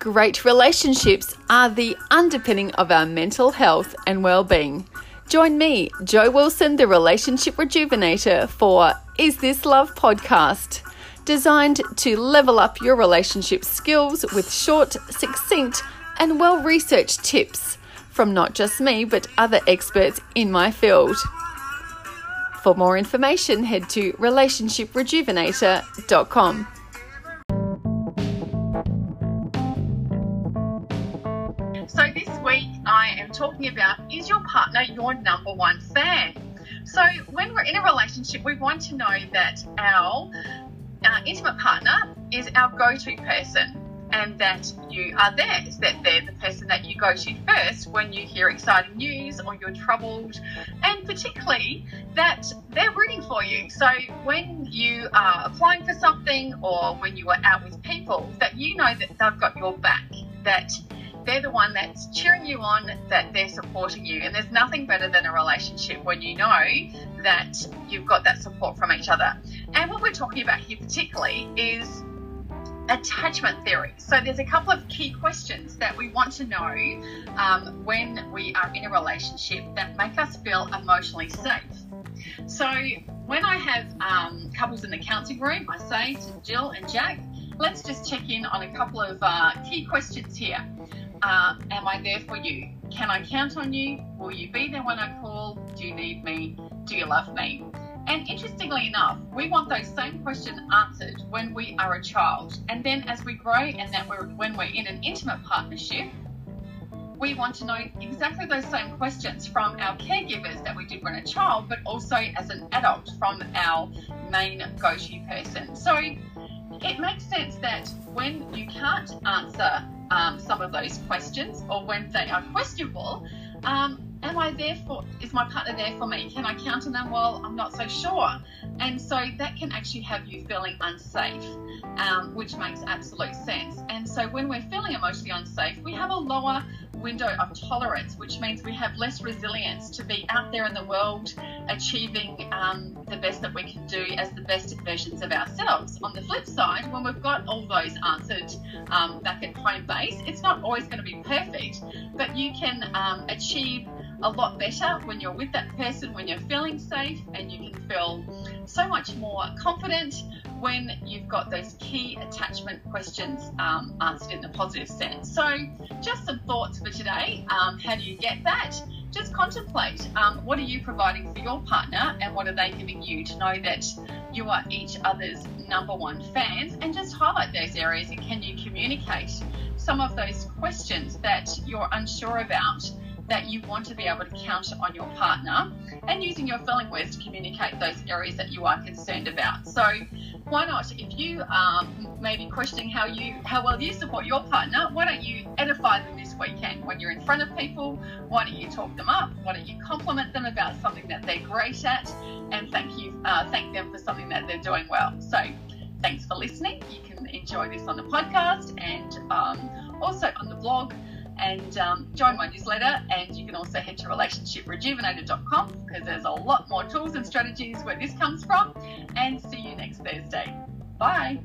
Great relationships are the underpinning of our mental health and well-being. Join me, Joe Wilson, the relationship rejuvenator for Is This Love podcast, designed to level up your relationship skills with short, succinct, and well-researched tips from not just me but other experts in my field. For more information, head to relationshiprejuvenator.com. talking about is your partner your number one fan? So, when we're in a relationship, we want to know that our, our intimate partner is our go to person and that you are there, is that they're the person that you go to first when you hear exciting news or you're troubled, and particularly that they're rooting for you. So when you are applying for something or when you are out with people, that you know that they've got your back, that they're the one that's cheering you on, that they're supporting you. And there's nothing better than a relationship when you know that you've got that support from each other. And what we're talking about here, particularly, is attachment theory. So there's a couple of key questions that we want to know um, when we are in a relationship that make us feel emotionally safe. So when I have um, couples in the counselling room, I say to Jill and Jack, let's just check in on a couple of uh, key questions here. Uh, am I there for you? Can I count on you? Will you be there when I call? Do you need me? Do you love me? And interestingly enough, we want those same questions answered when we are a child. And then as we grow and that we're, when we're in an intimate partnership, we want to know exactly those same questions from our caregivers that we did when a child, but also as an adult from our main go to person. So it makes sense that when you can't answer um, some of those questions or when they are questionable, um, am I there for, is my partner there for me? Can I count on them? Well, I'm not so sure. And so that can actually have you feeling unsafe, um, which makes absolute sense. And so when we're feeling emotionally unsafe, we have a lower window of tolerance, which means we have less resilience to be out there in the world achieving um, the best that we can do as the best versions of ourselves. On the flip side, when we've got all those answered um, back at home base, it's not always going to be perfect, but you can um, achieve a lot better when you're with that person, when you're feeling safe, and you can feel so much more confident when you've got those key attachment questions um, answered in the positive sense. So, just some thoughts for today. Um, how do you get that? Just contemplate um, what are you providing for your partner and what are they giving you to know that you are each other's number one fans and just highlight those areas and can you communicate some of those questions that you're unsure about that you want to be able to count on your partner and using your feeling words to communicate those areas that you are concerned about. So why not? If you um, may be questioning how you how well you support your partner why don't you edify them this weekend when you're in front of people why don't you talk them up? Why don't you compliment them about something that they're great at? And thank you uh, thank them for something that they're doing well. So thanks for listening. You can enjoy this on the podcast and um, also on the blog and um, join my newsletter. And you can also head to relationshiprejuvenator.com because there's a lot more tools and strategies where this comes from. And see you next Thursday. Bye.